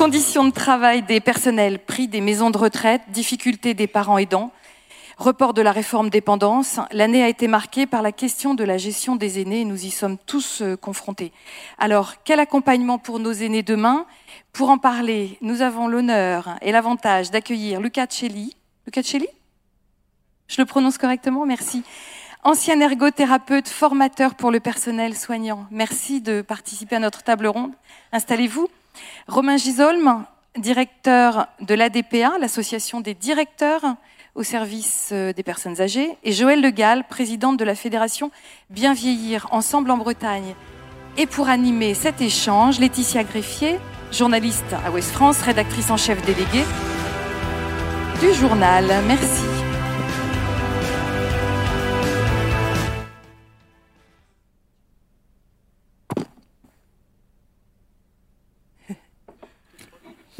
Conditions de travail des personnels, prix des maisons de retraite, difficultés des parents aidants, report de la réforme dépendance. L'année a été marquée par la question de la gestion des aînés et nous y sommes tous euh, confrontés. Alors, quel accompagnement pour nos aînés demain? Pour en parler, nous avons l'honneur et l'avantage d'accueillir Luca Celli. Luca Celli Je le prononce correctement? Merci ancien ergothérapeute, formateur pour le personnel soignant. Merci de participer à notre table ronde. Installez-vous. Romain Gisolm, directeur de l'ADPA, l'association des directeurs au service euh, des personnes âgées, et Joël Le Gall, présidente de la fédération Bien vieillir ensemble en Bretagne. Et pour animer cet échange, Laetitia Greffier, journaliste à Ouest France, rédactrice en chef déléguée du journal. Merci.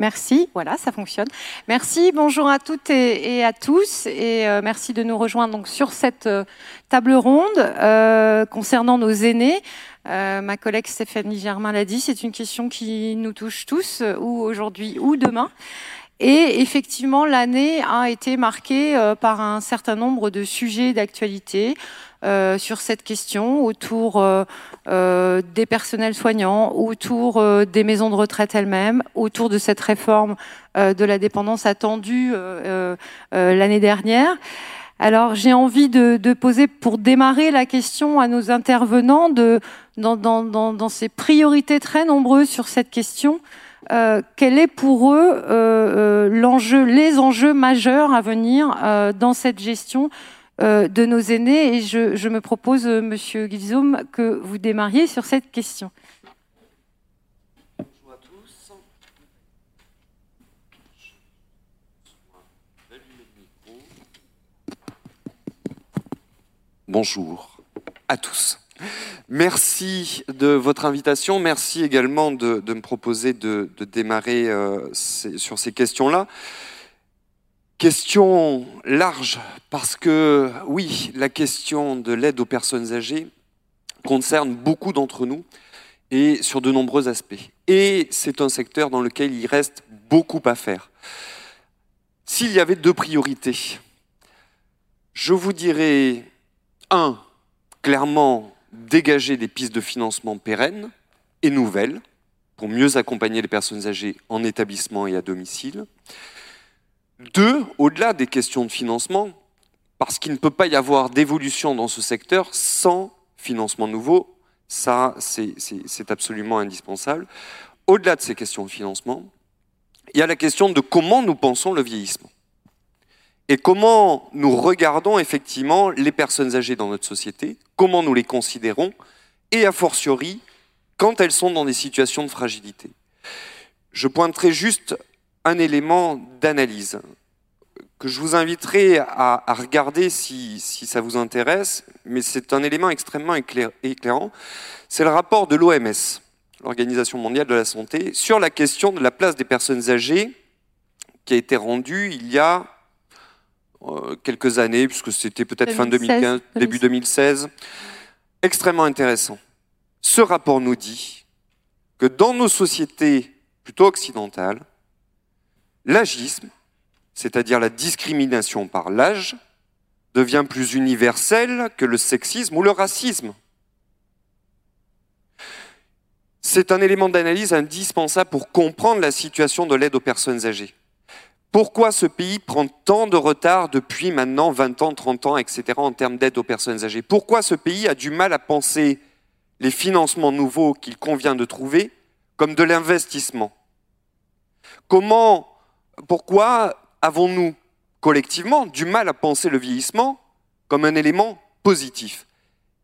Merci, voilà, ça fonctionne. Merci, bonjour à toutes et, à tous, et euh, merci de nous rejoindre donc sur cette euh, table ronde euh, concernant nos aînés. ma collègue Stéphanie Germain l'a dit, c'est une question qui nous touche tous, ou aujourd'hui ou demain. Et effectivement, l'année a été marquée par un certain nombre de sujets d'actualité, euh, sur cette question autour euh, euh, des personnels soignants, autour des maisons de retraite elles-mêmes, autour de cette réforme de la dépendance attendue l'année dernière. Alors j'ai envie de, poser pour démarrer la question à nos intervenants de, dans ces priorités très nombreuses sur cette question. Euh, quel est pour eux euh, l'enjeu, les enjeux majeurs à venir euh, dans cette gestion euh, de nos aînés? Et je, me propose, euh, Monsieur Guizaume, que vous démarriez sur cette question. Bonjour à tous. Bonjour à tous. Merci de votre invitation. Merci également de, me proposer de, démarrer euh, sur ces questions-là. Question large, parce que oui, la question de l'aide aux personnes âgées concerne beaucoup d'entre nous et sur de nombreux aspects. Et c'est un secteur dans lequel il reste beaucoup à faire. S'il y avait deux priorités, je vous dirais, un, clairement dégager des pistes de financement pérennes et nouvelles pour mieux accompagner les personnes âgées en établissement et à domicile. Deux, au-delà des questions de financement, parce qu'il ne peut pas y avoir d'évolution dans ce secteur sans financement nouveau, ça c'est absolument indispensable. Au-delà de ces questions de financement, il y a la question de comment nous pensons le vieillissement et comment nous regardons effectivement les personnes âgées dans notre société, comment nous les considérons, et a fortiori quand elles sont dans des situations de fragilité. Je pointerai juste un élément d'analyse que je vous inviterai à, regarder si, ça vous intéresse, mais c'est un élément extrêmement éclairant. C'est le rapport de l'OMS, l'Organisation mondiale de la santé, sur la question de la place des personnes âgées, qui a été rendu il y a quelques années, puisque c'était peut-être fin 2015, début 2016. Extrêmement intéressant. Ce rapport nous dit que dans nos sociétés plutôt occidentales, l'agisme, c'est-à-dire la discrimination par l'âge, devient plus universelle que le sexisme ou le racisme. C'est un élément d'analyse indispensable pour comprendre la situation de l'aide aux personnes âgées. Pourquoi ce pays prend tant de retard depuis maintenant 20 ans, 30 ans, etc. en termes d'aide aux personnes âgées? Pourquoi ce pays a du mal à penser les financements nouveaux qu'il convient de trouver comme de l'investissement? Comment, pourquoi avons-nous collectivement du mal à penser le vieillissement comme un élément positif?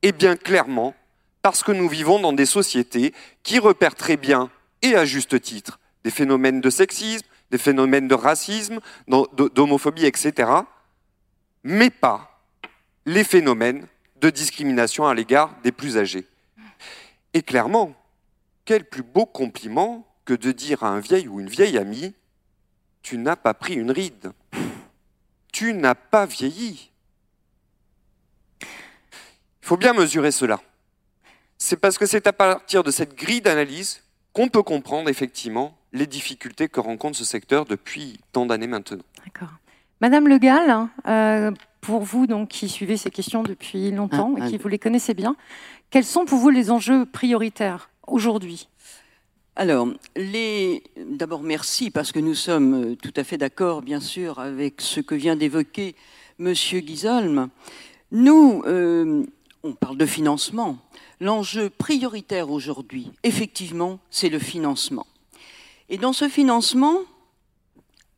Eh bien clairement, parce que nous vivons dans des sociétés qui repèrent très bien, et à juste titre, des phénomènes de sexisme, des phénomènes de racisme, d'homophobie, etc., mais pas les phénomènes de discrimination à l'égard des plus âgés. Et clairement, quel plus beau compliment que de dire à un vieil ou une vieille amie tu n'as pas pris une ride. Tu n'as pas vieilli. Il faut bien mesurer cela. C'est parce que c'est à partir de cette grille d'analyse qu'on peut comprendre effectivement les difficultés que rencontre ce secteur depuis tant d'années maintenant. D'accord. Madame Le Gall, euh, pour vous donc, qui suivez ces questions depuis longtemps et ah, qui ah. vous les connaissez bien, quels sont pour vous les enjeux prioritaires aujourd'hui? Alors, les... d'abord merci parce que nous sommes euh, tout à fait d'accord, bien sûr, avec ce que vient d'évoquer Monsieur Guizolm. Nous, euh, on parle de financement. L'enjeu prioritaire aujourd'hui, effectivement, c'est le financement. Et dans ce financement,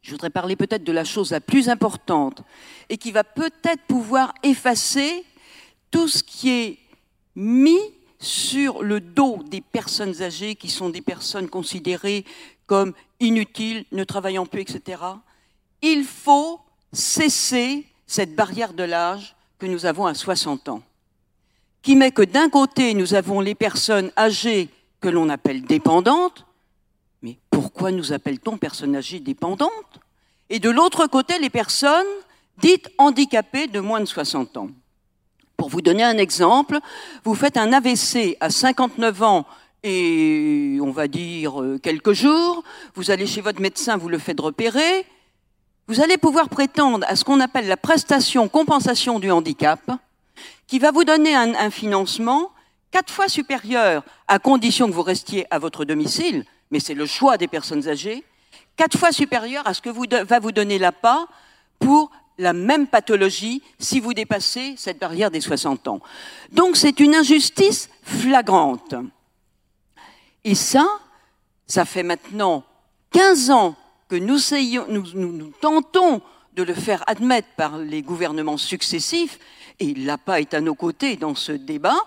je voudrais parler peut-être de la chose la plus importante et qui va peut-être pouvoir effacer tout ce qui est mis sur le dos des personnes âgées qui sont des personnes considérées comme inutiles, ne travaillant plus, etc. Il faut cesser cette barrière de l'âge que nous avons à 60 ans, qui met que d'un côté, nous avons les personnes âgées que l'on appelle dépendantes, mais pourquoi nous appelle-t-on personnes âgées dépendantes? Et de l'autre côté, les personnes dites handicapées de moins de 60 ans. Pour vous donner un exemple, vous faites un AVC à 59 ans et on va dire euh, quelques jours, vous allez chez votre médecin, vous le faites repérer, vous allez pouvoir prétendre à ce qu'on appelle la prestation compensation du handicap, qui va vous donner un, un financement quatre fois supérieur à condition que vous restiez à votre domicile, mais c'est le choix des personnes âgées, quatre fois supérieur à ce que va vous donner l'APA pour la même pathologie si vous dépassez cette barrière des 60 ans. Donc c'est une injustice flagrante. Et ça, ça fait maintenant 15 ans que nous, nous, nous tentons de le faire admettre par les gouvernements successifs, et l'APA est à nos côtés dans ce débat,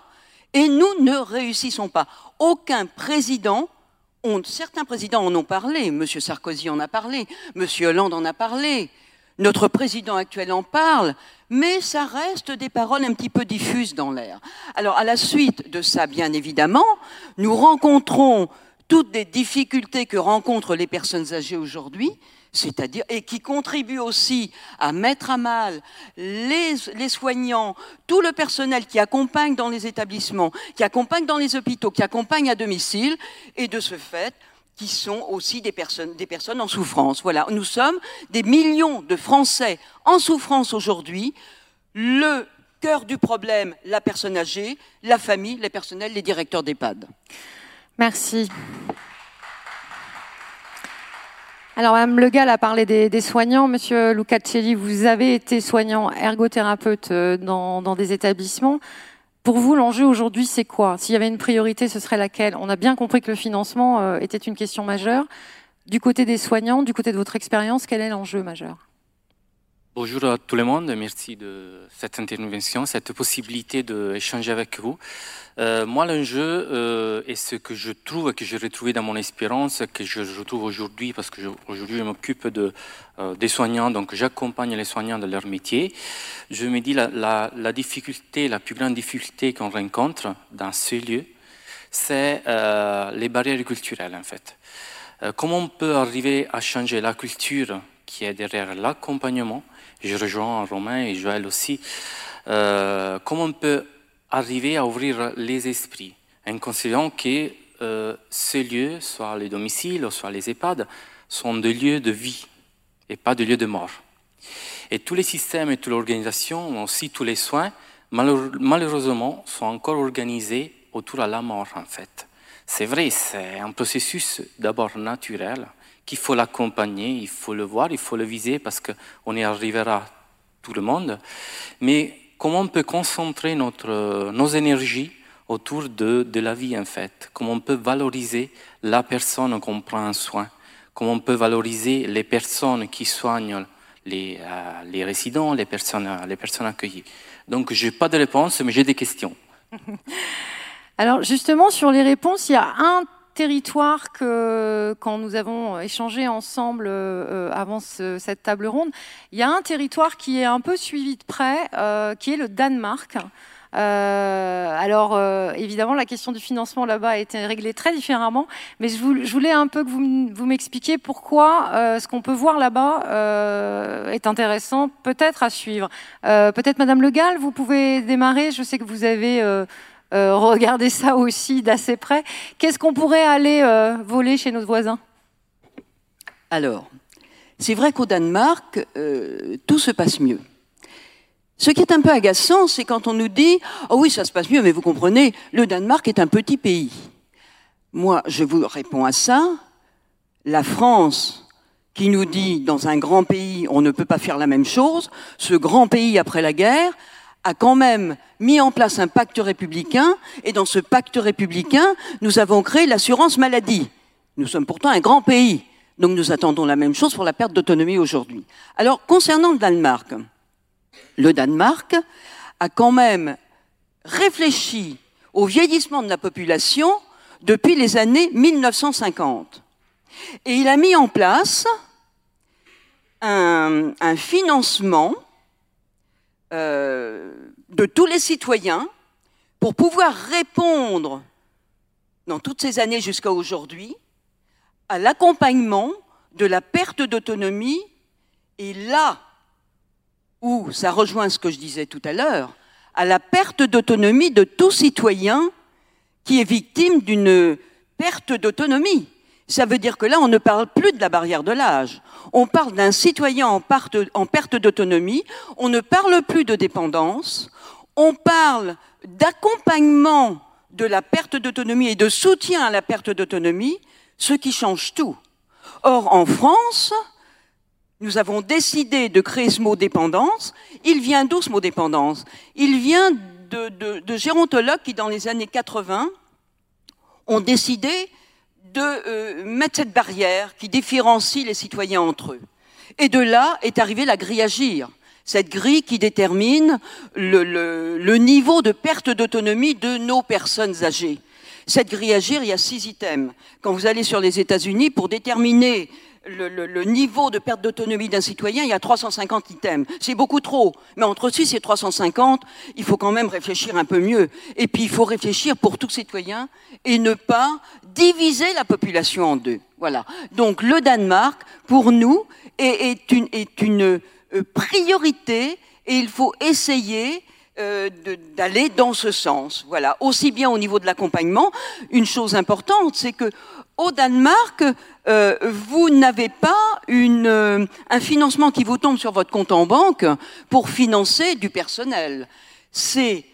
et nous ne réussissons pas. Aucun président certains présidents en ont parlé, M. Sarkozy en a parlé, M. Hollande en a parlé, notre président actuel en parle, mais ça reste des paroles un petit peu diffuses dans l'air. Alors, à la suite de ça, bien évidemment, nous rencontrons toutes les difficultés que rencontrent les personnes âgées aujourd'hui, c'est-à-dire et qui contribuent aussi à mettre à mal les, les, soignants, tout le personnel qui accompagne dans les établissements, qui accompagne dans les hôpitaux, qui accompagne à domicile, et de ce fait, qui sont aussi des personnes, des personnes en souffrance. Voilà, nous sommes des millions de Français en souffrance aujourd'hui. Le cœur du problème, la personne âgée, la famille, les personnels, les directeurs d'EHPAD. Merci. Alors, Mme Le Gall a parlé des, soignants. Monsieur Lucacelli, vous avez été soignant ergothérapeute euh, dans, dans des établissements. Pour vous, l'enjeu aujourd'hui, c'est quoi? S'il y avait une priorité, ce serait laquelle? On a bien compris que le financement euh, était une question majeure. Du côté des soignants, du côté de votre expérience, quel est l'enjeu majeur? Bonjour à tout le monde, merci de cette intervention, cette possibilité d'échanger avec vous. Euh, moi, l'enjeu euh, est ce que je trouve, que j'ai retrouvé dans mon expérience, que je retrouve aujourd'hui, parce que aujourd'hui je m'occupe de, euh, des soignants, donc j'accompagne les soignants dans leur métier. Je me dis la, la, la difficulté, la plus grande difficulté qu'on rencontre dans ce lieu, c'est euh, les barrières culturelles en fait. Euh, comment on peut arriver à changer la culture qui est derrière l'accompagnement Je rejoins Romain et Joël aussi. comment on peut arriver à ouvrir les esprits en considérant que euh, ces lieux, soit les domiciles, soit les EHPAD, sont des lieux de vie et pas des lieux de mort. Et tous les systèmes et toute l'organisation, aussi tous les soins, malheureusement, sont encore organisés autour de la mort, en fait. C'est vrai, c'est un processus d'abord naturel, qu'il faut l'accompagner, il faut le voir, il faut le viser, parce qu'on y arrivera tout le monde. Mais comment on peut concentrer notre, nos énergies autour de, de, la vie en fait, comment on peut valoriser la personne qu'on prend en soin, comment on peut valoriser les personnes qui soignent les, euh, les résidents, les personnes, les personnes accueillies? Donc je n'ai pas de réponse, mais j'ai des questions. Alors justement, sur les réponses, il y a un territoire que, quand nous avons échangé ensemble euh, avant cette table ronde, il y a un territoire qui est un peu suivi de près, euh, qui est le Danemark. Euh, alors, évidemment, la question du financement là-bas a été réglée très différemment, mais je, voulais un peu que vous, vous m'expliquiez pourquoi ce qu'on peut voir là-bas est intéressant, peut-être à suivre. peut-être, Madame Le Gall, vous pouvez démarrer. Je sais que vous avez euh, regarder ça aussi d'assez près. Qu'est-ce qu'on pourrait aller euh, voler chez nos voisins Alors, c'est vrai qu'au Danemark, euh, tout se passe mieux. Ce qui est un peu agaçant, c'est quand on nous dit Oh oui, ça se passe mieux, mais vous comprenez, le Danemark est un petit pays. Moi, je vous réponds à ça. La France, qui nous dit dans un grand pays, on ne peut pas faire la même chose, ce grand pays après la guerre a quand même mis en place un pacte républicain, et dans ce pacte républicain, nous avons créé l'assurance maladie. Nous sommes pourtant un grand pays, donc nous attendons la même chose pour la perte d'autonomie aujourd'hui. Alors, concernant le Danemark, le Danemark a quand même réfléchi au vieillissement de la population depuis les années 1950. Et il a mis en place un, financement euh, de tous les citoyens pour pouvoir répondre, dans toutes ces années jusqu'à aujourd'hui, à l'accompagnement de la perte d'autonomie. Et là où ça rejoint ce que je disais tout à l'heure, à la perte d'autonomie de tout citoyen qui est victime d'une perte d'autonomie. Ça veut dire que là, on ne parle plus de la barrière de l'âge. On parle d'un citoyen en, perte d'autonomie. On ne parle plus de dépendance. On parle d'accompagnement de la perte d'autonomie et de soutien à la perte d'autonomie, ce qui change tout. Or, en France, nous avons décidé de créer ce mot dépendance. Il vient d'où ce mot dépendance? Il vient de, gérontologues qui, dans les années 80, ont décidé de euh, mettre cette barrière qui différencie les citoyens entre eux. Et de là est arrivée la grille agir, cette grille qui détermine le, niveau de perte d'autonomie de nos personnes âgées. Cette grille agir, il y a six items. Quand vous allez sur les États-Unis, pour déterminer le, niveau de perte d'autonomie d'un citoyen, il y a 350 items. C'est beaucoup trop. Mais entre 6 et 350, il faut quand même réfléchir un peu mieux. Et puis, il faut réfléchir pour tout citoyen et ne pas diviser la population en deux. Voilà. Donc, le Danemark, pour nous, est, une, est une euh, priorité et il faut essayer euh, d'aller dans ce sens. Voilà. Aussi bien au niveau de l'accompagnement, une chose importante, c'est que au Danemark, euh, vous n'avez pas euh, un financement qui vous tombe sur votre compte en banque pour financer du personnel. C'est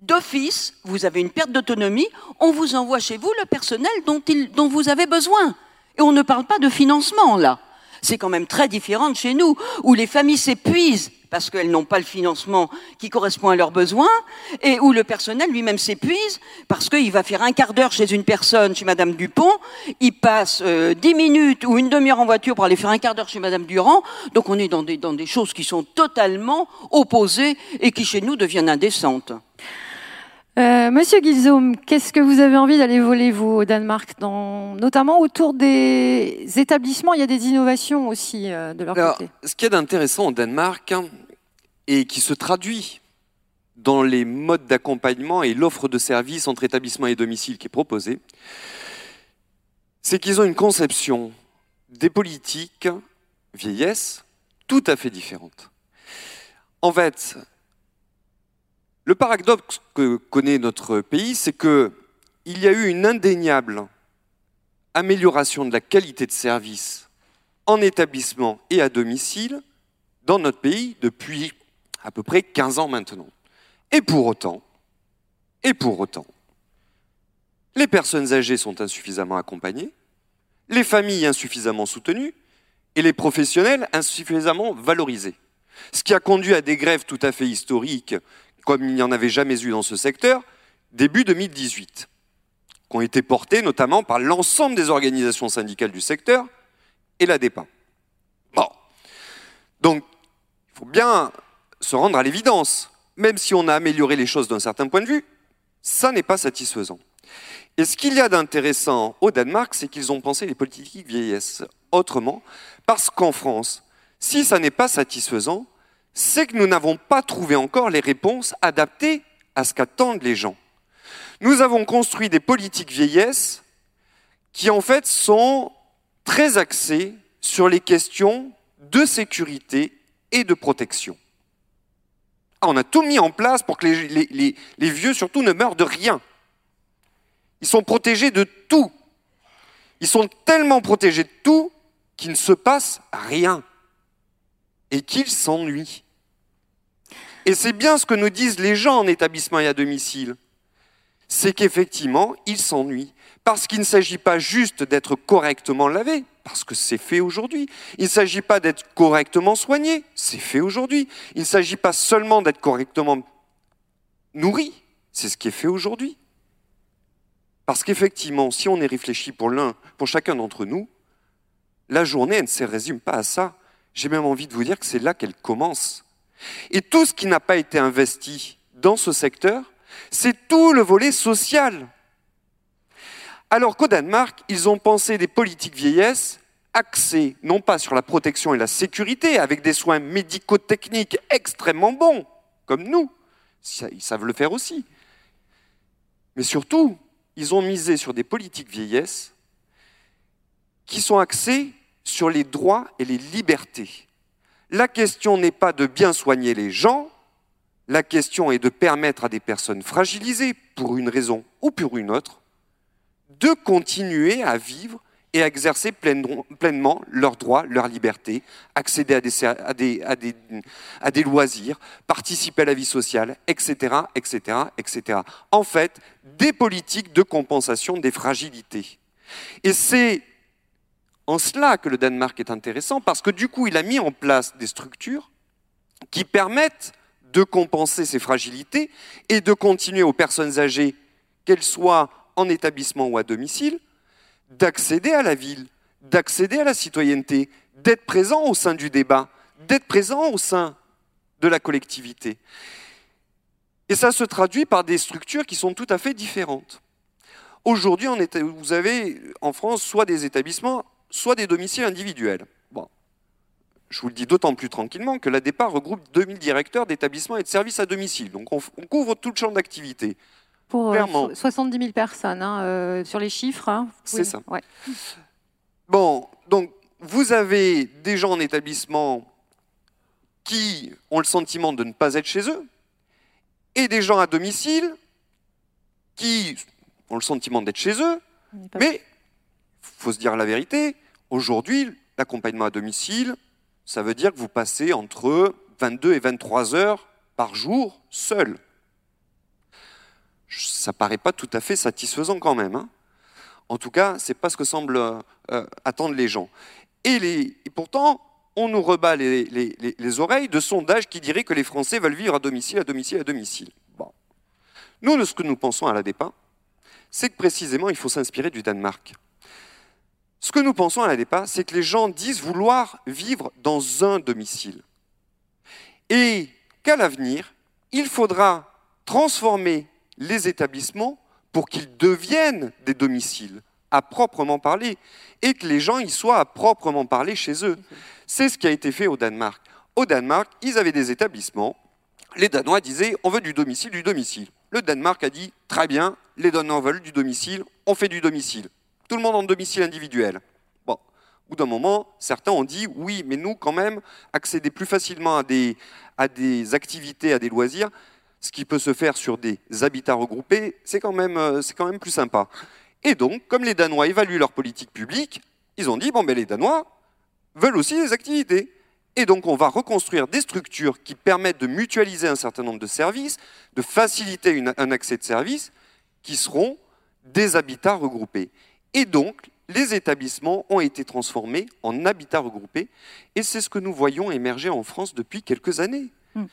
d'office, vous avez une perte d'autonomie, on vous envoie chez vous le personnel dont, vous avez besoin. Et on ne parle pas de financement là. C'est quand même très différent de chez nous, où les familles s'épuisent parce qu'elles n'ont pas le financement qui correspond à leurs besoins, et où le personnel lui-même s'épuise parce qu'il va faire un quart d'heure chez une personne, chez Madame Dupont, il passe euh, dix minutes ou une demi-heure en voiture pour aller faire un quart d'heure chez Madame Durand, donc on est dans des, dans des choses qui sont totalement opposées et qui chez nous deviennent indécentes. Euh, Monsieur Guizaume, qu'est-ce que vous avez envie d'aller voler, vous, au Danemark, dans, notamment autour des établissements Il y a des innovations aussi euh, de leur côté. Ce qui est intéressant au Danemark, hein, et qui se traduit dans les modes d'accompagnement et l'offre de services entre établissement et domicile qui est proposée, c'est qu'ils ont une conception des politiques vieillesse tout à fait différente. En fait, le paradoxe que connaît notre pays, c'est qu'il y a eu une indéniable amélioration de la qualité de service en établissement et à domicile dans notre pays depuis à peu près 15 ans maintenant. Et pour autant, et pour autant, les personnes âgées sont insuffisamment accompagnées, les familles insuffisamment soutenues et les professionnels insuffisamment valorisés. Ce qui a conduit à des grèves tout à fait historiques comme il n'y en avait jamais eu dans ce secteur, début 2018, qui ont été portés notamment par l'ensemble des organisations syndicales du secteur et la DEPA. Bon. Donc, il faut bien se rendre à l'évidence. Même si on a amélioré les choses d'un certain point de vue, ça n'est pas satisfaisant. Et ce qu'il y a d'intéressant au Danemark, c'est qu'ils ont pensé les politiques vieillesse autrement, parce qu'en France, si ça n'est pas satisfaisant, c'est que nous n'avons pas trouvé encore les réponses adaptées à ce qu'attendent les gens. Nous avons construit des politiques vieillesse qui en fait sont très axées sur les questions de sécurité et de protection. Ah, on a tout mis en place pour que les, les, vieux surtout ne meurent de rien. Ils sont protégés de tout. Ils sont tellement protégés de tout qu'il ne se passe rien et qu'ils s'ennuient. Et c'est bien ce que nous disent les gens en établissement et à domicile. C'est qu'effectivement, ils s'ennuient. Parce qu'il ne s'agit pas juste d'être correctement lavé, parce que c'est fait aujourd'hui. Il ne s'agit pas d'être correctement soigné, c'est fait aujourd'hui. Il ne s'agit pas seulement d'être correctement nourri, c'est ce qui est fait aujourd'hui. Parce qu'effectivement, si on est réfléchi pour l'un, pour chacun d'entre nous, la journée, ne se résume pas à ça. J'ai même envie de vous dire que c'est là qu'elle commence. Et tout ce qui n'a pas été investi dans ce secteur, c'est tout le volet social. Alors qu'au Danemark, ils ont pensé des politiques vieillesse axées non pas sur la protection et la sécurité, avec des soins médico-techniques extrêmement bons, comme nous, ils savent le faire aussi, mais surtout, ils ont misé sur des politiques vieillesse qui sont axées sur les droits et les libertés. La question n'est pas de bien soigner les gens, la question est de permettre à des personnes fragilisées, pour une raison ou pour une autre, de continuer à vivre et à exercer pleinement leurs droits, leurs libertés, accéder à des, à, des, loisirs, participer à la vie sociale, etc., etc., etc. En fait, des politiques de compensation des fragilités. Et c'est en cela que le Danemark est intéressant, parce que du coup, il a mis en place des structures qui permettent de compenser ces fragilités et de continuer aux personnes âgées, qu'elles soient en établissement ou à domicile, d'accéder à la ville, d'accéder à la citoyenneté, d'être présent au sein du débat, d'être présent au sein de la collectivité. Et ça se traduit par des structures qui sont tout à fait différentes. Aujourd'hui, vous avez en France soit des établissements soit des domiciles individuels. Bon. Je vous le dis d'autant plus tranquillement que la départ regroupe 2000 directeurs d'établissements et de services à domicile. Donc on, couvre tout le champ d'activité. Pour 70 euh, 000 personnes, hein, euh, sur les chiffres. Hein. C'est ça. Bon, donc vous avez des gens en établissement qui ont le sentiment de ne pas être chez eux, et des gens à domicile qui ont le sentiment d'être chez eux, mais faut se dire la vérité, aujourd'hui, l'accompagnement à domicile, ça veut dire que vous passez entre 22 et 23 heures par jour seul. Ça paraît pas tout à fait satisfaisant quand même. Hein. en tout cas, c'est pas ce que semblent euh, attendre les gens. Et, pourtant, on nous rebat les, oreilles de sondages qui diraient que les Français veulent vivre à domicile, à domicile, à domicile. Bon. Nous, ce que nous pensons à la DEPA, c'est que précisément, il faut s'inspirer du Danemark. Ce que nous pensons à la DEPA, c'est que les gens disent vouloir vivre dans un domicile. Et qu'à l'avenir, il faudra transformer les établissements pour qu'ils deviennent des domiciles, à proprement parler, et que les gens y soient à proprement parler chez eux. C'est ce qui a été fait au Danemark. Au Danemark, ils avaient des établissements. Les Danois disaient on veut du domicile, du domicile. Le Danemark a dit très bien, les Danois veulent du domicile, on fait du domicile tout le monde en domicile individuel. Bon, au bout d'un moment, certains ont dit oui, mais nous, quand même, accéder plus facilement à des, activités, à des loisirs, ce qui peut se faire sur des habitats regroupés, c'est quand, même, euh, quand même plus sympa. Et donc, comme les Danois évaluent leur politique publique, ils ont dit bon, ben, les Danois veulent aussi des activités. Et donc, on va reconstruire des structures qui permettent de mutualiser un certain nombre de services, de faciliter un accès de services qui seront des habitats regroupés. Et donc, les établissements ont été transformés en habitats regroupés, et c'est ce que nous voyons émerger en France depuis quelques années. Hmm.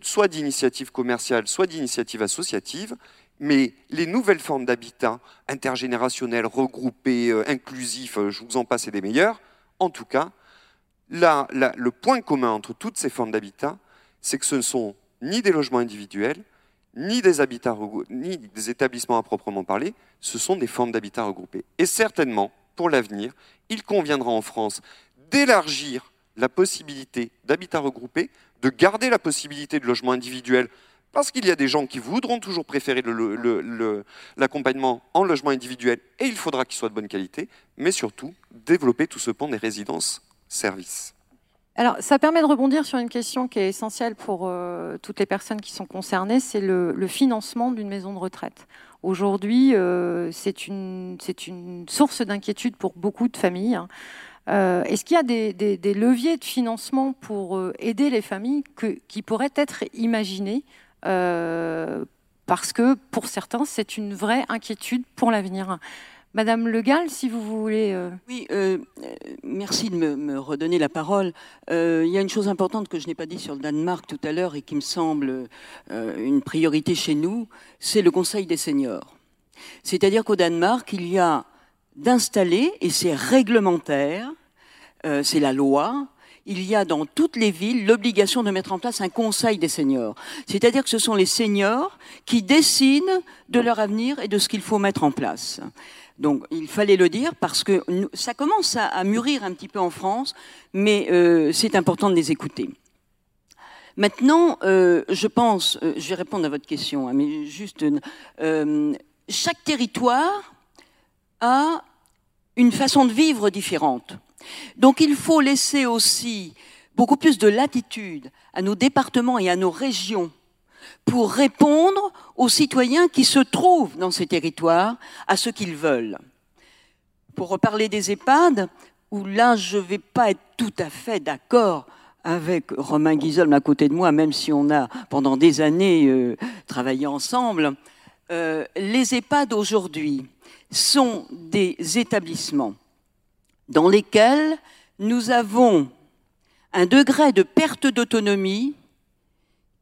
Soit d'initiatives commerciales, soit d'initiatives associatives, mais les nouvelles formes d'habitat intergénérationnels, regroupés, euh, inclusifs, euh, je vous en passe et des meilleurs, en tout cas, le point commun entre toutes ces formes d'habitat, c'est que ce ne sont ni des logements individuels, ni des, habitats, ni des établissements à proprement parler, ce sont des formes d'habitat regroupés. Et certainement, pour l'avenir, il conviendra en France d'élargir la possibilité d'habitat regroupé, de garder la possibilité de logement individuel, parce qu'il y a des gens qui voudront toujours préférer l'accompagnement en logement individuel, et il faudra qu'il soit de bonne qualité, mais surtout développer tout ce pan des résidences-services. Alors, ça permet de rebondir sur une question qui est essentielle pour euh, toutes les personnes qui sont concernées, c'est le, financement d'une maison de retraite. Aujourd'hui, euh, c'est une, source d'inquiétude pour beaucoup de familles. Hein. Est-ce qu'il y a des, leviers de financement pour aider les familles qui pourraient être imaginés Parce que pour certains, c'est une vraie inquiétude pour l'avenir? Madame Le Gall, si vous voulez. Euh. Oui, euh, merci de me, redonner la parole. Euh, il y a une chose importante que je n'ai pas dit sur le Danemark tout à l'heure et qui me semble une priorité chez nous, c'est le Conseil des seniors. C'est-à-dire qu'au Danemark, il y a d'installer, et c'est réglementaire, c'est la loi, il y a dans toutes les villes l'obligation de mettre en place un conseil des seniors. C'est-à-dire que ce sont les seniors qui décident de leur avenir et de ce qu'il faut mettre en place. Donc il fallait le dire parce que ça commence à, mûrir un petit peu en France, mais euh, c'est important de les écouter. Maintenant, euh, je pense, euh, je vais répondre à votre question, hein, mais juste, chaque territoire a une façon de vivre différente. Donc il faut laisser aussi beaucoup plus de latitude à nos départements et à nos régions pour répondre aux citoyens qui se trouvent dans ces territoires à ce qu'ils veulent. Pour reparler des EHPAD, où là je ne vais pas être tout à fait d'accord avec Romain Guizolme à côté de moi, même si on a pendant des années euh, travaillé ensemble, euh, les EHPAD aujourd'hui sont des établissements dans lesquels nous avons un degré de perte d'autonomie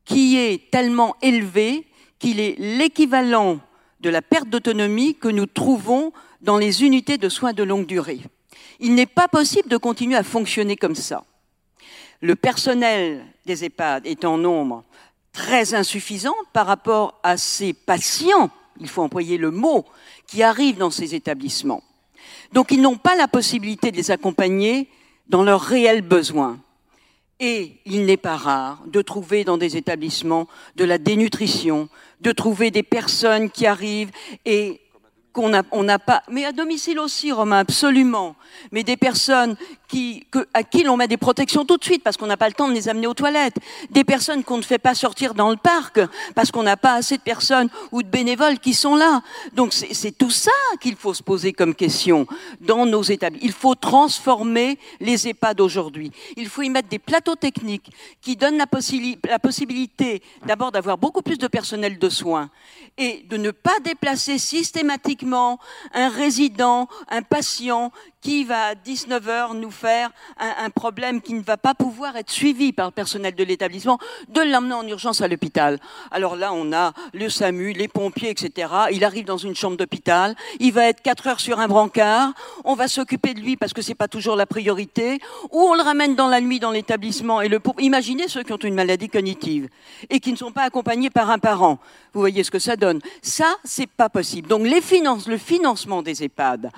qui est tellement élevé qu'il est l'équivalent de la perte d'autonomie que nous trouvons dans les unités de soins de longue durée. Il n'est pas possible de continuer à fonctionner comme ça. Le personnel des EHPAD est en nombre très insuffisant par rapport à ces patients, il faut employer le mot, qui arrivent dans ces établissements. Donc ils n'ont pas la possibilité de les accompagner dans leurs réels besoins. Et il n'est pas rare de trouver dans des établissements de la dénutrition, de trouver des personnes qui arrivent et qu'on n'a pas, mais à domicile aussi, Romain, absolument. Mais des personnes à qui l'on met des protections tout de suite parce qu'on n'a pas le temps de les amener aux toilettes. Des personnes qu'on ne fait pas sortir dans le parc parce qu'on n'a pas assez de personnes ou de bénévoles qui sont là. Donc c'est tout ça qu'il faut se poser comme question dans nos établissements. Il faut transformer les EHPAD d'aujourd'hui. Il faut y mettre des plateaux techniques qui donnent la possibilité d'abord d'avoir beaucoup plus de personnel de soins et de ne pas déplacer systématiquement un résident, un patient qui va à 19h nous faire un, problème qui ne va pas pouvoir être suivi par le personnel de l'établissement, de l'emmener en urgence à l'hôpital. Alors là, on a le SAMU, les pompiers, etc. Il arrive dans une chambre d'hôpital, il va être 4 heures sur un brancard, on va s'occuper de lui parce que c'est pas toujours la priorité, ou on le ramène dans la nuit dans l'établissement. Et le imaginez ceux qui ont une maladie cognitive et qui ne sont pas accompagnés par un parent. Vous voyez ce que ça donne. Ça, c'est pas possible. Donc les finances, le financement des EHPAD,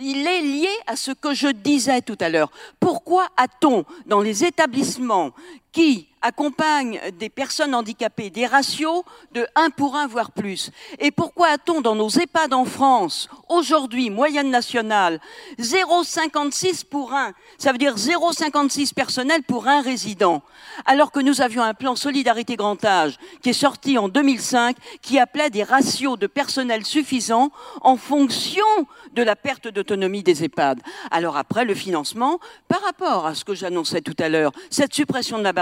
il est lié à ce que je disais tout à l'heure. Pourquoi a-t-on dans les établissements qui accompagnent des personnes handicapées des ratios de 1 pour 1, voire plus. Et pourquoi a-t-on dans nos EHPAD en France, aujourd'hui, moyenne nationale, 0,56 pour 1 Ça veut dire 0,56 personnel pour un résident. Alors que nous avions un plan Solidarité Grand Âge qui est sorti en 2005, qui appelait des ratios de personnel suffisants en fonction de la perte d'autonomie des EHPAD. Alors après, le financement, par rapport à ce que j'annonçais tout à l'heure, cette suppression de la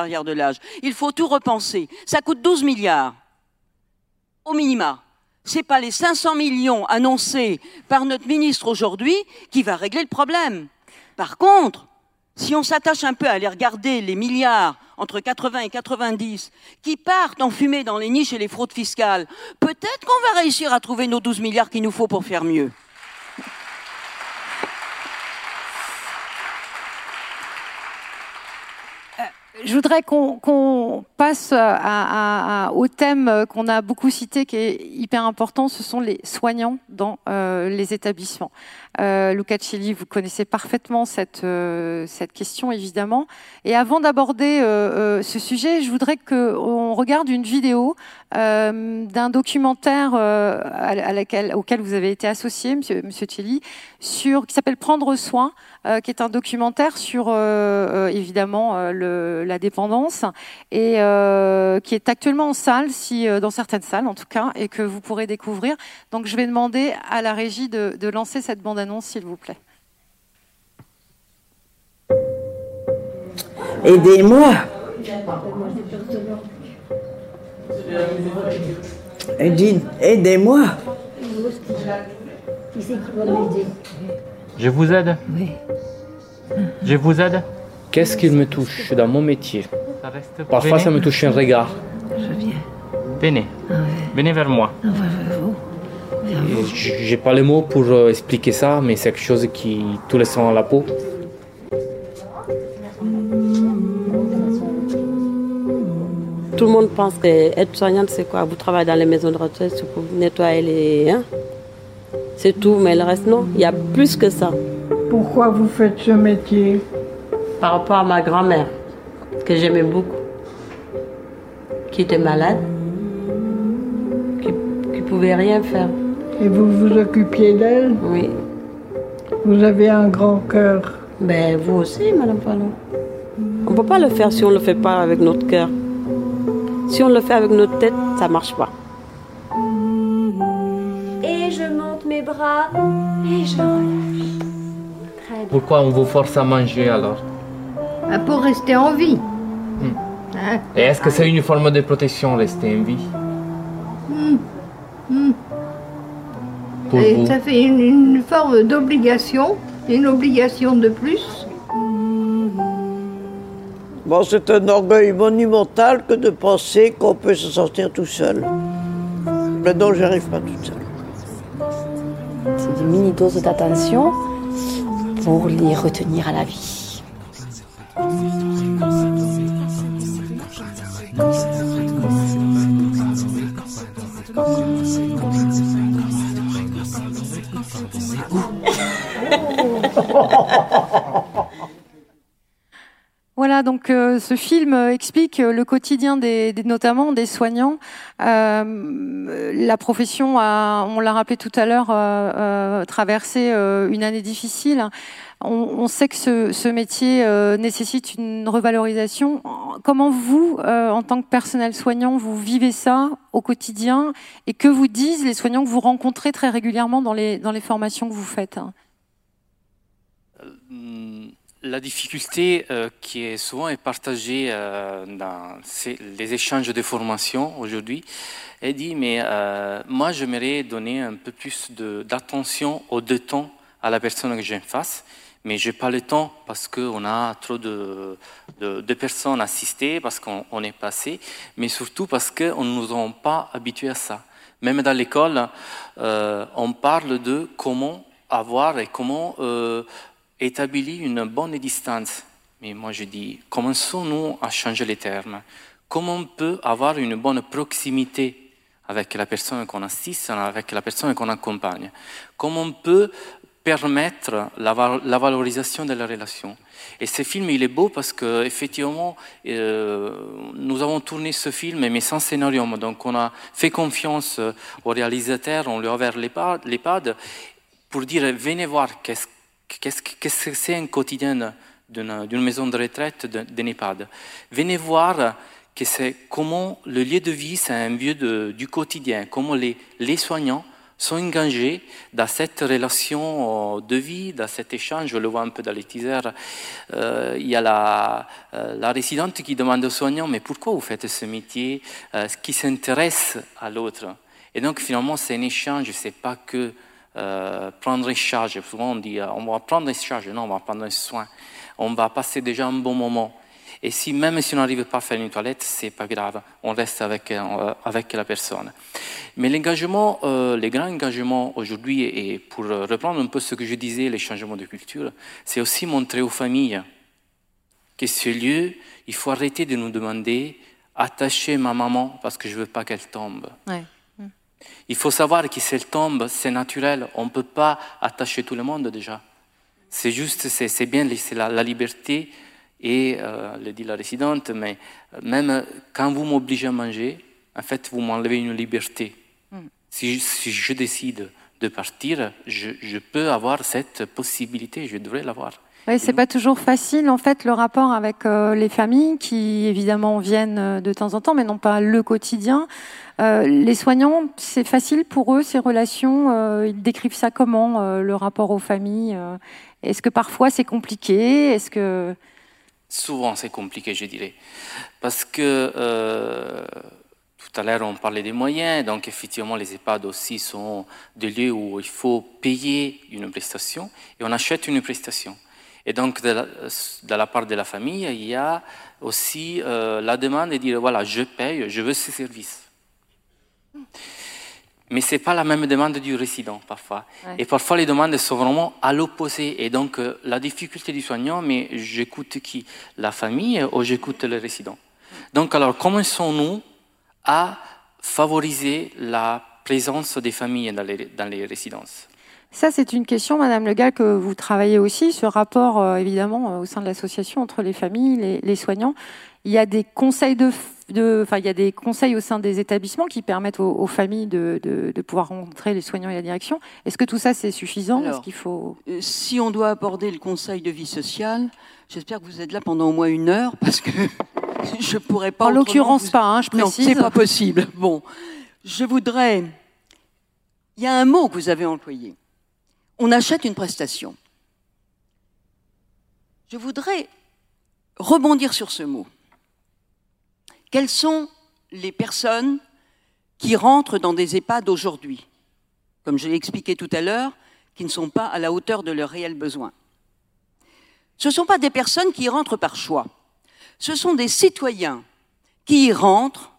il faut tout repenser. Ça coûte 12 milliards, au minima. Ce n'est pas les 500 millions annoncés par notre ministre aujourd'hui qui va régler le problème. Par contre, si on s'attache un peu à aller regarder les milliards entre 80 et 90 qui partent en fumée dans les niches et les fraudes fiscales, peut-être qu'on va réussir à trouver nos 12 milliards qu'il nous faut pour faire mieux. Je voudrais qu'on passe au thème qu'on a beaucoup cité, qui est hyper important, ce sont les soignants dans euh, les établissements. Euh, Luca Celli, vous connaissez parfaitement cette, euh, cette question, évidemment. Et avant d'aborder euh, ce sujet, je voudrais qu'on regarde une vidéo d'un documentaire à, laquelle, auquel vous avez été associé, Monsieur, monsieur sur, qui s'appelle Prendre soin, qui est un documentaire sur, évidemment, le, la dépendance, et qui est actuellement en salle, si, dans certaines salles en tout cas, et que vous pourrez découvrir. Donc je vais demander à la régie de, de lancer cette bande-annonce s'il vous plaît. Aidez-moi. Edine, aidez-moi. Je vous aide Oui. Je vous aide Qu'est-ce qu'il me touche dans mon métier? Parfois, ça me touche un regard. Je viens. Venez. Ah ouais. Venez vers moi. Ah ouais, ouais, J'ai pas les mots pour euh, expliquer ça, mais c'est quelque chose qui tous les sent à la peau. Tout le monde pense qu'être soignante, c'est quoi? Vous travaillez dans les maisons de retraite, c'est pour nettoyer les. Hein? C'est tout, mais le reste, non. Il y a plus que ça. Pourquoi vous faites ce métier? Par rapport à ma grand-mère, que j'aimais beaucoup, qui était malade, qui, qui pouvait rien faire. Et vous vous occupiez d'elle Oui. Vous avez un grand cœur. Ben, vous aussi, Madame Fallon. On ne peut pas le faire si on ne le fait pas avec notre cœur. Si on le fait avec notre tête, ça ne marche pas. Et je monte mes bras et je relâche. Très bien. Pourquoi on vous force à manger alors Ah, Pour rester en vie. Hmm. Hein Et est-ce que c'est une forme de protection rester en vie? Pour Et vous ça fait une, une forme d'obligation, une obligation de plus. Bon, c'est un orgueil monumental que de penser qu'on peut se sortir tout seul. Mais non, j'y arrive pas toute seule. C'est des mini-doses d'attention pour les retenir à la vie. Voilà, donc euh, ce film euh, explique euh, le quotidien des, notamment des soignants. La profession a, on l'a rappelé tout à l'heure, traversé une année difficile. On, sait que ce, métier nécessite une revalorisation. Comment vous, en tant que personnel soignant, vous vivez ça au quotidien? Et que vous disent les soignants que vous rencontrez très régulièrement dans les, formations que vous faites? La difficulté euh, qui est souvent est partagée euh, dans les échanges de formation aujourd'hui. Est dit mais euh, moi j'aimerais donner un peu plus de- d'attention au deux temps à la personne que j'ai en face mais j'ai pas le temps parce qu'on a trop de, de, de personnes assistées parce qu'on on est passé mais surtout parce qu'on ne nous a pas habitués à ça. Même dans l'école euh, on parle de comment avoir et comment euh, établir une bonne distance. Mais moi je dis, commençons-nous à changer les termes. Comment on peut avoir une bonne proximité avec la personne qu'on assiste, avec la personne qu'on accompagne? Comment on peut permettre la, val- la valorisation de la relation? Et ce film, il est beau parce que effectivement, euh, nous avons tourné ce film, mais sans scénario. Donc on a fait confiance euh, au réalisateur, on lui a ouvert l'EHPAD l'EHPAD pour dire venez voir qu'est-ce qu'est-ce que c'est un quotidien d'une maison de retraite, d'un EHPAD. Venez voir que c'est comment le lieu de vie, c'est un lieu de- du quotidien, comment les, les soignants sont engagés dans cette relation euh, de vie, dans cet échange. Je le vois un peu dans les teasers. Euh, il y a la, euh, la résidente qui demande aux soignants, mais pourquoi vous faites ce métier qui s'intéresse à l'autre? Et donc finalement, c'est un échange, c'est pas que euh, prendre en charge. Souvent on dit, euh, on va prendre en charge, non, on va prendre soin. On va passer déjà un bon moment. Et si même si on n'arrive pas à faire une toilette, c'est pas grave, on reste avec, euh, avec la personne. Mais l'engagement, euh, les grands engagements aujourd'hui, et pour reprendre un peu ce que je disais, les changements de culture, c'est aussi montrer aux familles que ce lieu, il faut arrêter de nous demander attacher ma maman parce que je veux pas qu'elle tombe. Il faut savoir que si elle tombe, c'est naturel. On ne peut pas attacher tout le monde déjà. C'est juste, c'est bien la, la liberté. Et, euh, le dit la résidente, mais même quand vous m'obligez à manger, en fait, vous m'enlevez une liberté. Mm. Si, si je décide de partir, je, je peux avoir cette possibilité, je devrais l'avoir. Oui, c'est pas toujours facile en fait le rapport avec euh, les familles qui évidemment viennent euh, de temps en temps, mais non pas le quotidien. Euh, les soignants, c'est facile pour eux ces relations. euh, ils décrivent ça comment le rapport aux familles. Est-ce que parfois c'est compliqué? Est-ce que Souvent, c'est compliqué, je dirais. Parce que tout à l'heure, on parlait des moyens. Donc, effectivement, les EHPAD aussi sont des lieux où il faut payer une prestation et on achète une prestation. Et donc, de la, part de la famille, il y a aussi euh, la demande de dire voilà, je paye, je veux ce service. Mais ce n'est pas la même demande du résident parfois. Et parfois les demandes sont vraiment à l'opposé. Et donc euh, la difficulté du soignant, mais j'écoute qui? La famille ou j'écoute le résident? Donc alors comment nous à favoriser la présence des familles dans les, dans les résidences? Ça, c'est une question, Madame Le Gall, que vous travaillez aussi, ce rapport, euh, évidemment, euh, au sein de l'association entre les familles, les, soignants. Il y a des conseils de, enfin, il y a des conseils au sein des établissements qui permettent aux, familles de, de, pouvoir rencontrer les soignants et la direction. Est-ce que tout ça, c'est suffisant? Qu'il faut? euh, Si on doit aborder le conseil de vie sociale, j'espère que vous êtes là pendant au moins une heure, parce que je pourrais pas. En l'occurrence, pas. Hein, je précise. Non, c'est pas possible. Bon, je voudrais. Il y a un mot que vous avez employé on achète une prestation. Je voudrais rebondir sur ce mot. Quelles sont les personnes qui rentrent dans des EHPAD aujourd'hui? Comme je l'ai expliqué tout à l'heure, qui ne sont pas à la hauteur de leurs réels besoins. Ce ne sont pas des personnes qui y rentrent par choix. Ce sont des citoyens qui y rentrent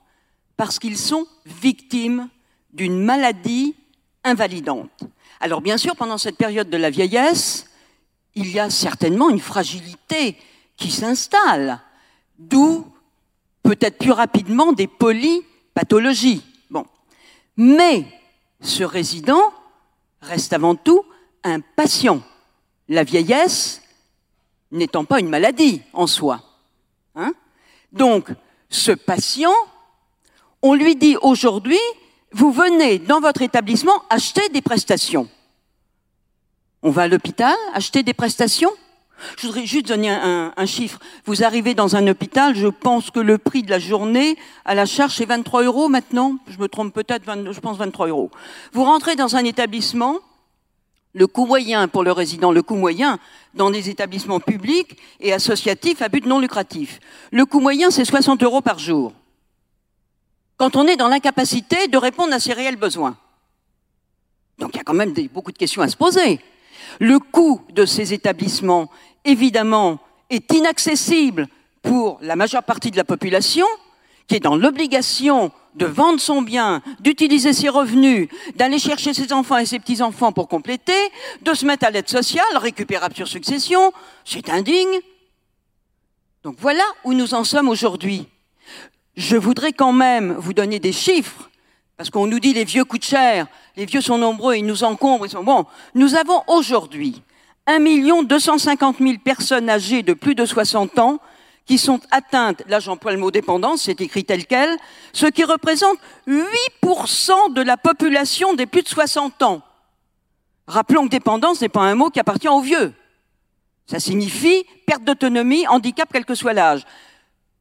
parce qu'ils sont victimes d'une maladie invalidante. Alors bien sûr, pendant cette période de la vieillesse, il y a certainement une fragilité qui s'installe, d'où peut-être plus rapidement des polypathologies. Bon. Mais ce résident reste avant tout un patient. La vieillesse n'étant pas une maladie en soi. Hein Donc, ce patient, on lui dit aujourd'hui, vous venez dans votre établissement acheter des prestations. On va à l'hôpital acheter des prestations? Je voudrais juste donner un, chiffre. Vous arrivez dans un hôpital, je pense que le prix de la journée à la charge c'est 23 euros maintenant. Je me trompe peut-être, je pense 23 euros. Vous rentrez dans un établissement, le coût moyen pour le résident, le coût moyen dans des établissements publics et associatifs à but non lucratif. Le coût moyen c'est 60 euros par jour quand on est dans l'incapacité de répondre à ses réels besoins. Donc il y a quand même beaucoup de questions à se poser. Le coût de ces établissements, évidemment, est inaccessible pour la majeure partie de la population, qui est dans l'obligation de vendre son bien, d'utiliser ses revenus, d'aller chercher ses enfants et ses petits-enfants pour compléter, de se mettre à l'aide sociale, récupérable sur succession, c'est indigne. Donc voilà où nous en sommes aujourd'hui. Je voudrais quand même vous donner des chiffres, parce qu'on nous dit les vieux coûtent cher, les vieux sont nombreux, ils nous encombrent. Ils sont... Bon, nous avons aujourd'hui 1 250 000 personnes âgées de plus de 60 ans qui sont atteintes, là j'emploie le mot dépendance, c'est écrit tel quel, ce qui représente 8% de la population des plus de 60 ans. Rappelons que dépendance n'est pas un mot qui appartient aux vieux. Ça signifie perte d'autonomie, handicap, quel que soit l'âge.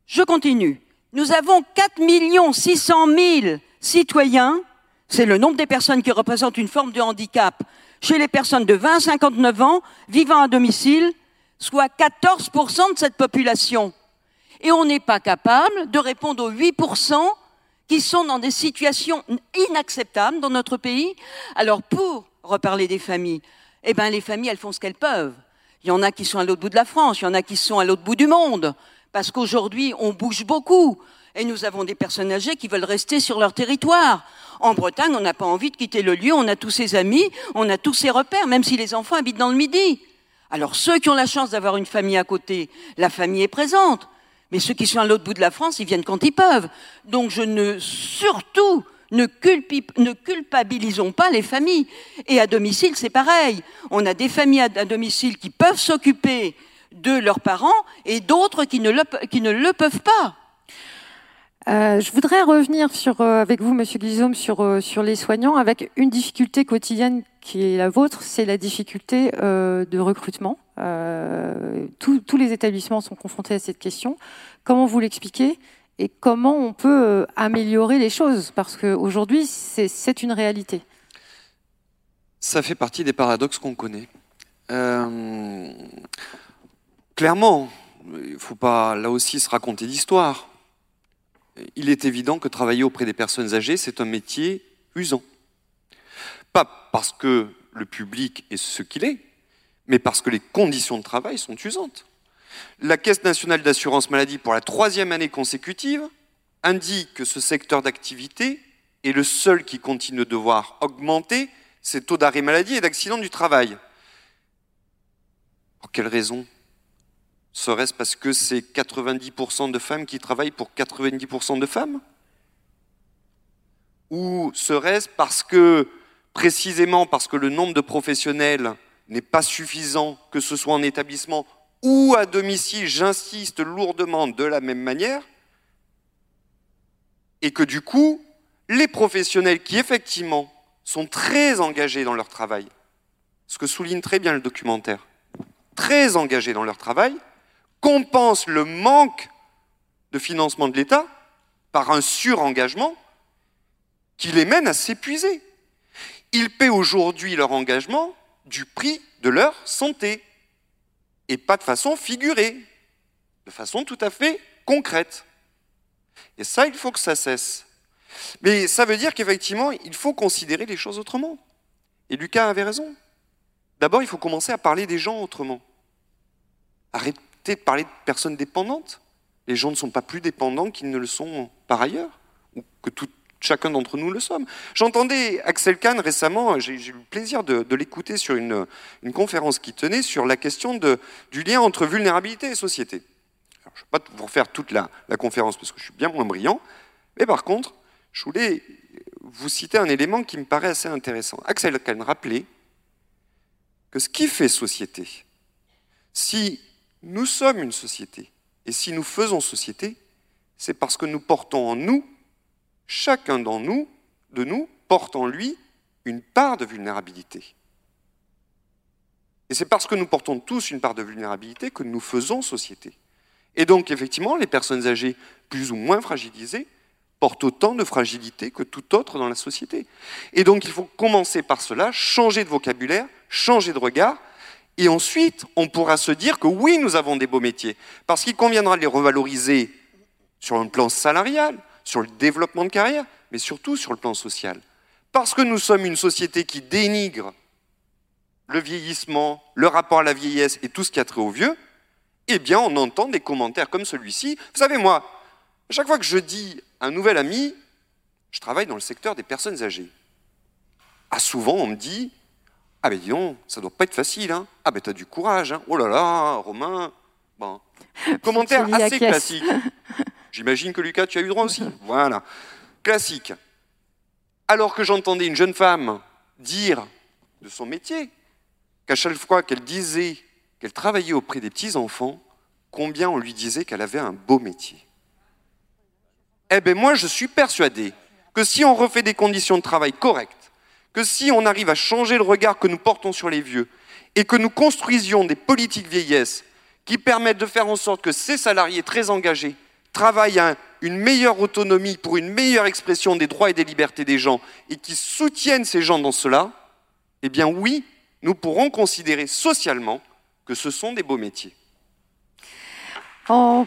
Je continue. Nous avons 4 600 000 citoyens, c'est le nombre des personnes qui représentent une forme de handicap chez les personnes de 20 à 59 ans vivant à domicile, soit 14% de cette population. Et on n'est pas capable de répondre aux 8% qui sont dans des situations inacceptables dans notre pays. Alors pour reparler des familles, eh ben les familles, elles font ce qu'elles peuvent. Il y en a qui sont à l'autre bout de la France, il y en a qui sont à l'autre bout du monde parce qu'aujourd'hui, on bouge beaucoup. Et nous avons des personnes âgées qui veulent rester sur leur territoire. En Bretagne, on n'a pas envie de quitter le lieu, on a tous ses amis, on a tous ses repères, même si les enfants habitent dans le Midi. Alors ceux qui ont la chance d'avoir une famille à côté, la famille est présente. Mais ceux qui sont à l'autre bout de la France, ils viennent quand ils peuvent. Donc je ne, surtout, ne, ne culpabilisons pas les familles. Et à domicile, c'est pareil. On a des familles à domicile qui peuvent s'occuper de leurs parents et d'autres qui, ne le, qui ne le peuvent pas. Euh, je voudrais revenir sur, euh, avec vous, Monsieur Guillaume, sur, euh, sur les soignants, avec une difficulté quotidienne qui est la vôtre, c'est la difficulté de recrutement. tous les établissements sont confrontés à cette question. Comment vous l'expliquez et comment on peut améliorer les choses? Parce qu'aujourd'hui, c'est une réalité. Ça fait partie des paradoxes qu'on connaît. Clairement, il ne faut pas là aussi se raconter d'histoire. Il est évident que travailler auprès des personnes âgées, c'est un métier usant. Pas parce que le public est ce qu'il est, mais parce que les conditions de travail sont usantes. La Caisse nationale d'assurance maladie, pour la troisième année consécutive, indique que ce secteur d'activité est le seul qui continue de devoir augmenter ses taux d'arrêt maladie et d'accident du travail. Pour quelle raison? Serait-ce parce que c'est 90% de femmes qui travaillent pour 90% de femmes? Ou serait-ce parce que, précisément parce que le nombre de professionnels n'est pas suffisant, que ce soit en établissement ou à domicile, j'insiste lourdement de la même manière, et que du coup, les professionnels qui effectivement sont très engagés dans leur travail, ce que souligne très bien le documentaire, très engagés dans leur travail, compensent le manque de financement de l'État par un surengagement qui les mène à s'épuiser. Ils paient aujourd'hui leur engagement du prix de leur santé, et pas de façon figurée, de façon tout à fait concrète. Et ça, il faut que ça cesse. Mais ça veut dire qu'effectivement, il faut considérer les choses autrement. Et Lucas avait raison. D'abord, il faut commencer à parler des gens autrement. De parler de personnes dépendantes. Les gens ne sont pas plus dépendants qu'ils ne le sont par ailleurs, ou que tout, chacun d'entre nous le sommes. J'entendais Axel Kahn récemment, j'ai eu le plaisir de, l'écouter sur une, conférence qui tenait sur la question du lien entre vulnérabilité et société. je ne vais pas vous refaire toute la, la conférence parce que je suis bien moins brillant, mais par contre, je voulais vous citer un élément qui me paraît assez intéressant. Axel Kahn rappelait que ce qui fait société, si nous sommes une société, et si nous faisons société, c'est parce que nous portons en nous, chacun d'en nous, de nous, porte en lui une part de vulnérabilité. Et c'est parce que nous portons tous une part de vulnérabilité que nous faisons société. Et donc, effectivement, les personnes âgées plus ou moins fragilisées porte autant de fragilité que tout autre dans la société. Et donc il faut commencer par cela, changer de vocabulaire, changer de regard, et ensuite on pourra se dire que oui, nous avons des beaux métiers, parce qu'il conviendra de les revaloriser sur un plan salarial, sur le développement de carrière, mais surtout sur le plan social. Parce que nous sommes une société qui dénigre le vieillissement, le rapport à la vieillesse et tout ce qui a trait au vieux, eh bien on entend des commentaires comme celui-ci. Vous savez, moi, chaque fois que je dis un nouvel ami, je travaille dans le secteur des personnes âgées. Ah, souvent, on me dit Ah, ben dis donc, ça doit pas être facile, hein. Ah, ben t'as du courage, hein. Oh là là, Romain. Bon. Commentaire assez classique. J'imagine que Lucas, tu as eu droit aussi. Voilà. Classique. Alors que j'entendais une jeune femme dire de son métier qu'à chaque fois qu'elle disait qu'elle travaillait auprès des petits-enfants, combien on lui disait qu'elle avait un beau métier. Eh bien moi, je suis persuadé que si on refait des conditions de travail correctes, que si on arrive à changer le regard que nous portons sur les vieux, et que nous construisions des politiques vieillesse qui permettent de faire en sorte que ces salariés très engagés travaillent à une meilleure autonomie pour une meilleure expression des droits et des libertés des gens, et qui soutiennent ces gens dans cela, eh bien oui, nous pourrons considérer socialement que ce sont des beaux métiers. Oh.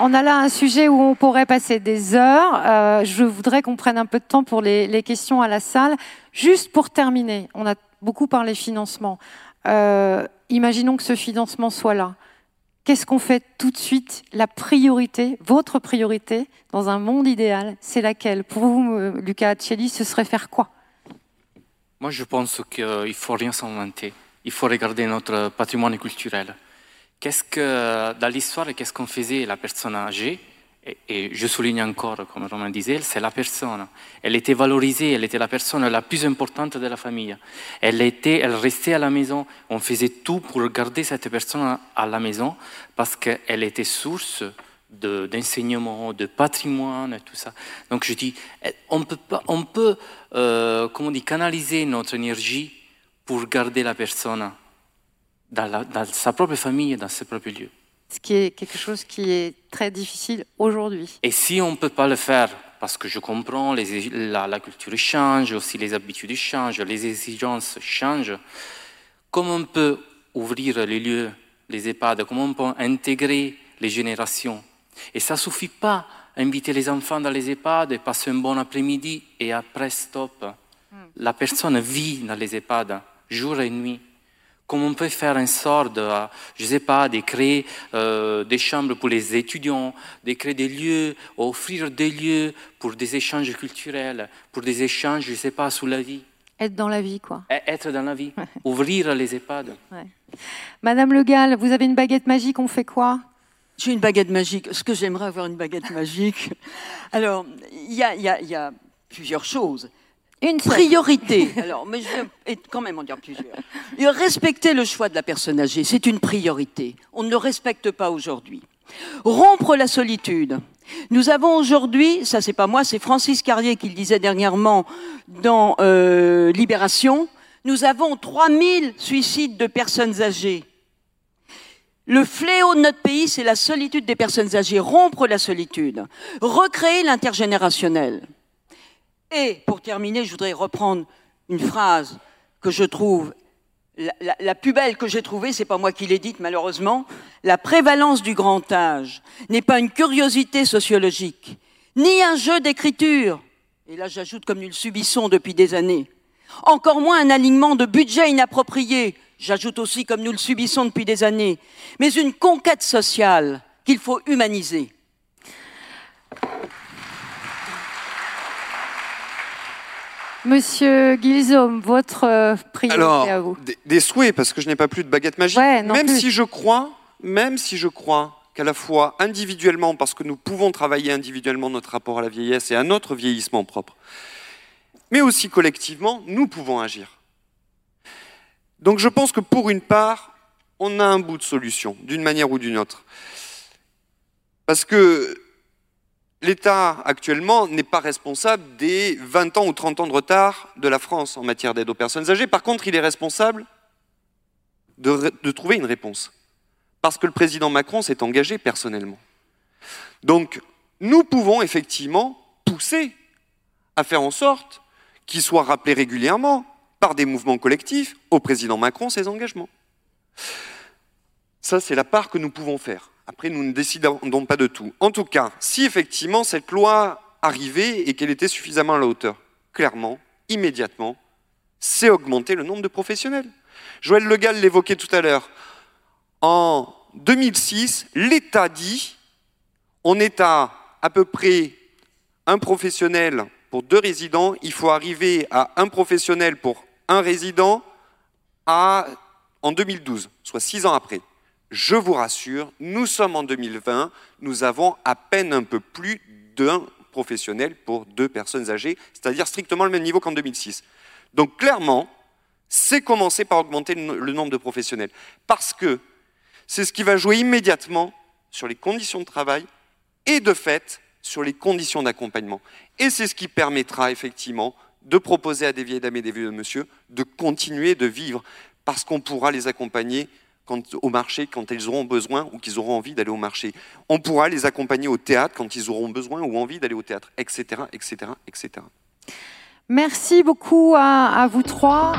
On a là un sujet où on pourrait passer des heures. Euh, je voudrais qu'on prenne un peu de temps pour les, questions à la salle. Juste pour terminer, on a beaucoup parlé financement. Euh, imaginons que ce financement soit là. Qu'est-ce qu'on fait tout de suite? La priorité, votre priorité, dans un monde idéal, c'est laquelle? Pour vous, euh, Lucas Accelli, ce serait faire quoi? Moi, je pense qu'il ne faut rien s'inventer. Il faut regarder notre patrimoine culturel qu'est-ce que, dans l'histoire, qu'est-ce qu'on faisait la personne âgée? Et, je souligne encore, comme Romain disait, c'est la personne. Elle était valorisée, elle était la personne la plus importante de la famille. Elle, était, elle restait à la maison. On faisait tout pour garder cette personne à la maison parce qu'elle était source d'enseignement, de, patrimoine, tout ça. Donc je dis, on peut, on peut euh, comment dit, canaliser notre énergie pour garder la personne dans, sa propre famille dans ses propres lieux. Ce qui est quelque chose qui est très difficile aujourd'hui. Et si on ne peut pas le faire, parce que je comprends, les, la, culture change, aussi les habitudes changent, les exigences changent, comment on peut ouvrir les lieux, les EHPAD, comment on peut intégrer les générations? Et ça ne suffit pas inviter les enfants dans les EHPAD et passer un bon après-midi et après stop. La personne vit dans les EHPAD jour et nuit. Comment on peut faire en sorte, de, je ne sais pas, de créer euh, des chambres pour les étudiants, de créer des lieux, offrir des lieux pour des échanges culturels, pour des échanges, je ne sais pas, sous la vie. Être dans la vie, quoi. Être dans la vie. Ouvrir les EHPAD. Madame Le Gall, vous avez une baguette magique, on fait quoi? J'ai une baguette magique. Ce que j'aimerais avoir une baguette magique? Alors, il y a, plusieurs choses. Une priorité. Alors, mais je vais quand même en dire plusieurs. Respecter le choix de la personne âgée, c'est une priorité. On ne le respecte pas aujourd'hui. Rompre la solitude. Nous avons aujourd'hui, ça c'est pas moi, c'est Francis Carrier qui le disait dernièrement dans euh, Libération, nous avons 3000 suicides de personnes âgées. Le fléau de notre pays, c'est la solitude des personnes âgées. Rompre la solitude, recréer l'intergénérationnel. Et pour terminer, je voudrais reprendre une phrase que je trouve la, plus belle que j'ai trouvée, c'est pas moi qui l'ai dite malheureusement. La prévalence du grand âge n'est pas une curiosité sociologique, ni un jeu d'écriture. Et là, j'ajoute comme nous le subissons depuis des années. Encore moins un alignement de budget inapproprié. J'ajoute aussi comme nous le subissons depuis des années. Mais une conquête sociale qu'il faut humaniser. Monsieur Guilzom, votre euh, priorité à vous. Des, souhaits, parce que je n'ai pas plus de baguette magique. même si je crois, même si je crois qu'à la fois individuellement, parce que nous pouvons travailler individuellement notre rapport à la vieillesse et à notre vieillissement propre, mais aussi collectivement, nous pouvons agir. Donc je pense que pour une part, on a un bout de solution, d'une manière ou d'une autre. Parce que l'État actuellement n'est pas responsable des 20 ans ou 30 ans de retard de la France en matière d'aide aux personnes âgées. Par contre, il est responsable de, trouver une réponse. Parce que le président Macron s'est engagé personnellement. Donc, nous pouvons effectivement pousser à faire en sorte qu'il soit rappelé régulièrement par des mouvements collectifs au président Macron ses engagements. Ça, c'est la part que nous pouvons faire. Après, nous ne décidons pas de tout. En tout cas, si effectivement cette loi arrivait et qu'elle était suffisamment à la hauteur, clairement, immédiatement, c'est augmenter le nombre de professionnels. Joël Legal l'évoquait tout à l'heure. En 2006, l'État dit on est à à peu près un professionnel pour deux résidents, il faut arriver à un professionnel pour un résident en 2012, soit six ans après je vous rassure, nous sommes en 2020, nous avons à peine un peu plus d'un professionnel pour deux personnes âgées, c'est-à-dire strictement le même niveau qu'en 2006. Donc clairement, c'est commencer par augmenter le nombre de professionnels, parce que c'est ce qui va jouer immédiatement sur les conditions de travail et de fait sur les conditions d'accompagnement. Et c'est ce qui permettra effectivement de proposer à des vieilles dames et des vieux monsieur de continuer de vivre, parce qu'on pourra les accompagner au marché quand ils auront besoin ou qu'ils auront envie d'aller au marché. On pourra les accompagner au théâtre quand ils auront besoin ou envie d'aller au théâtre, etc., etc., etc. Merci beaucoup à vous trois.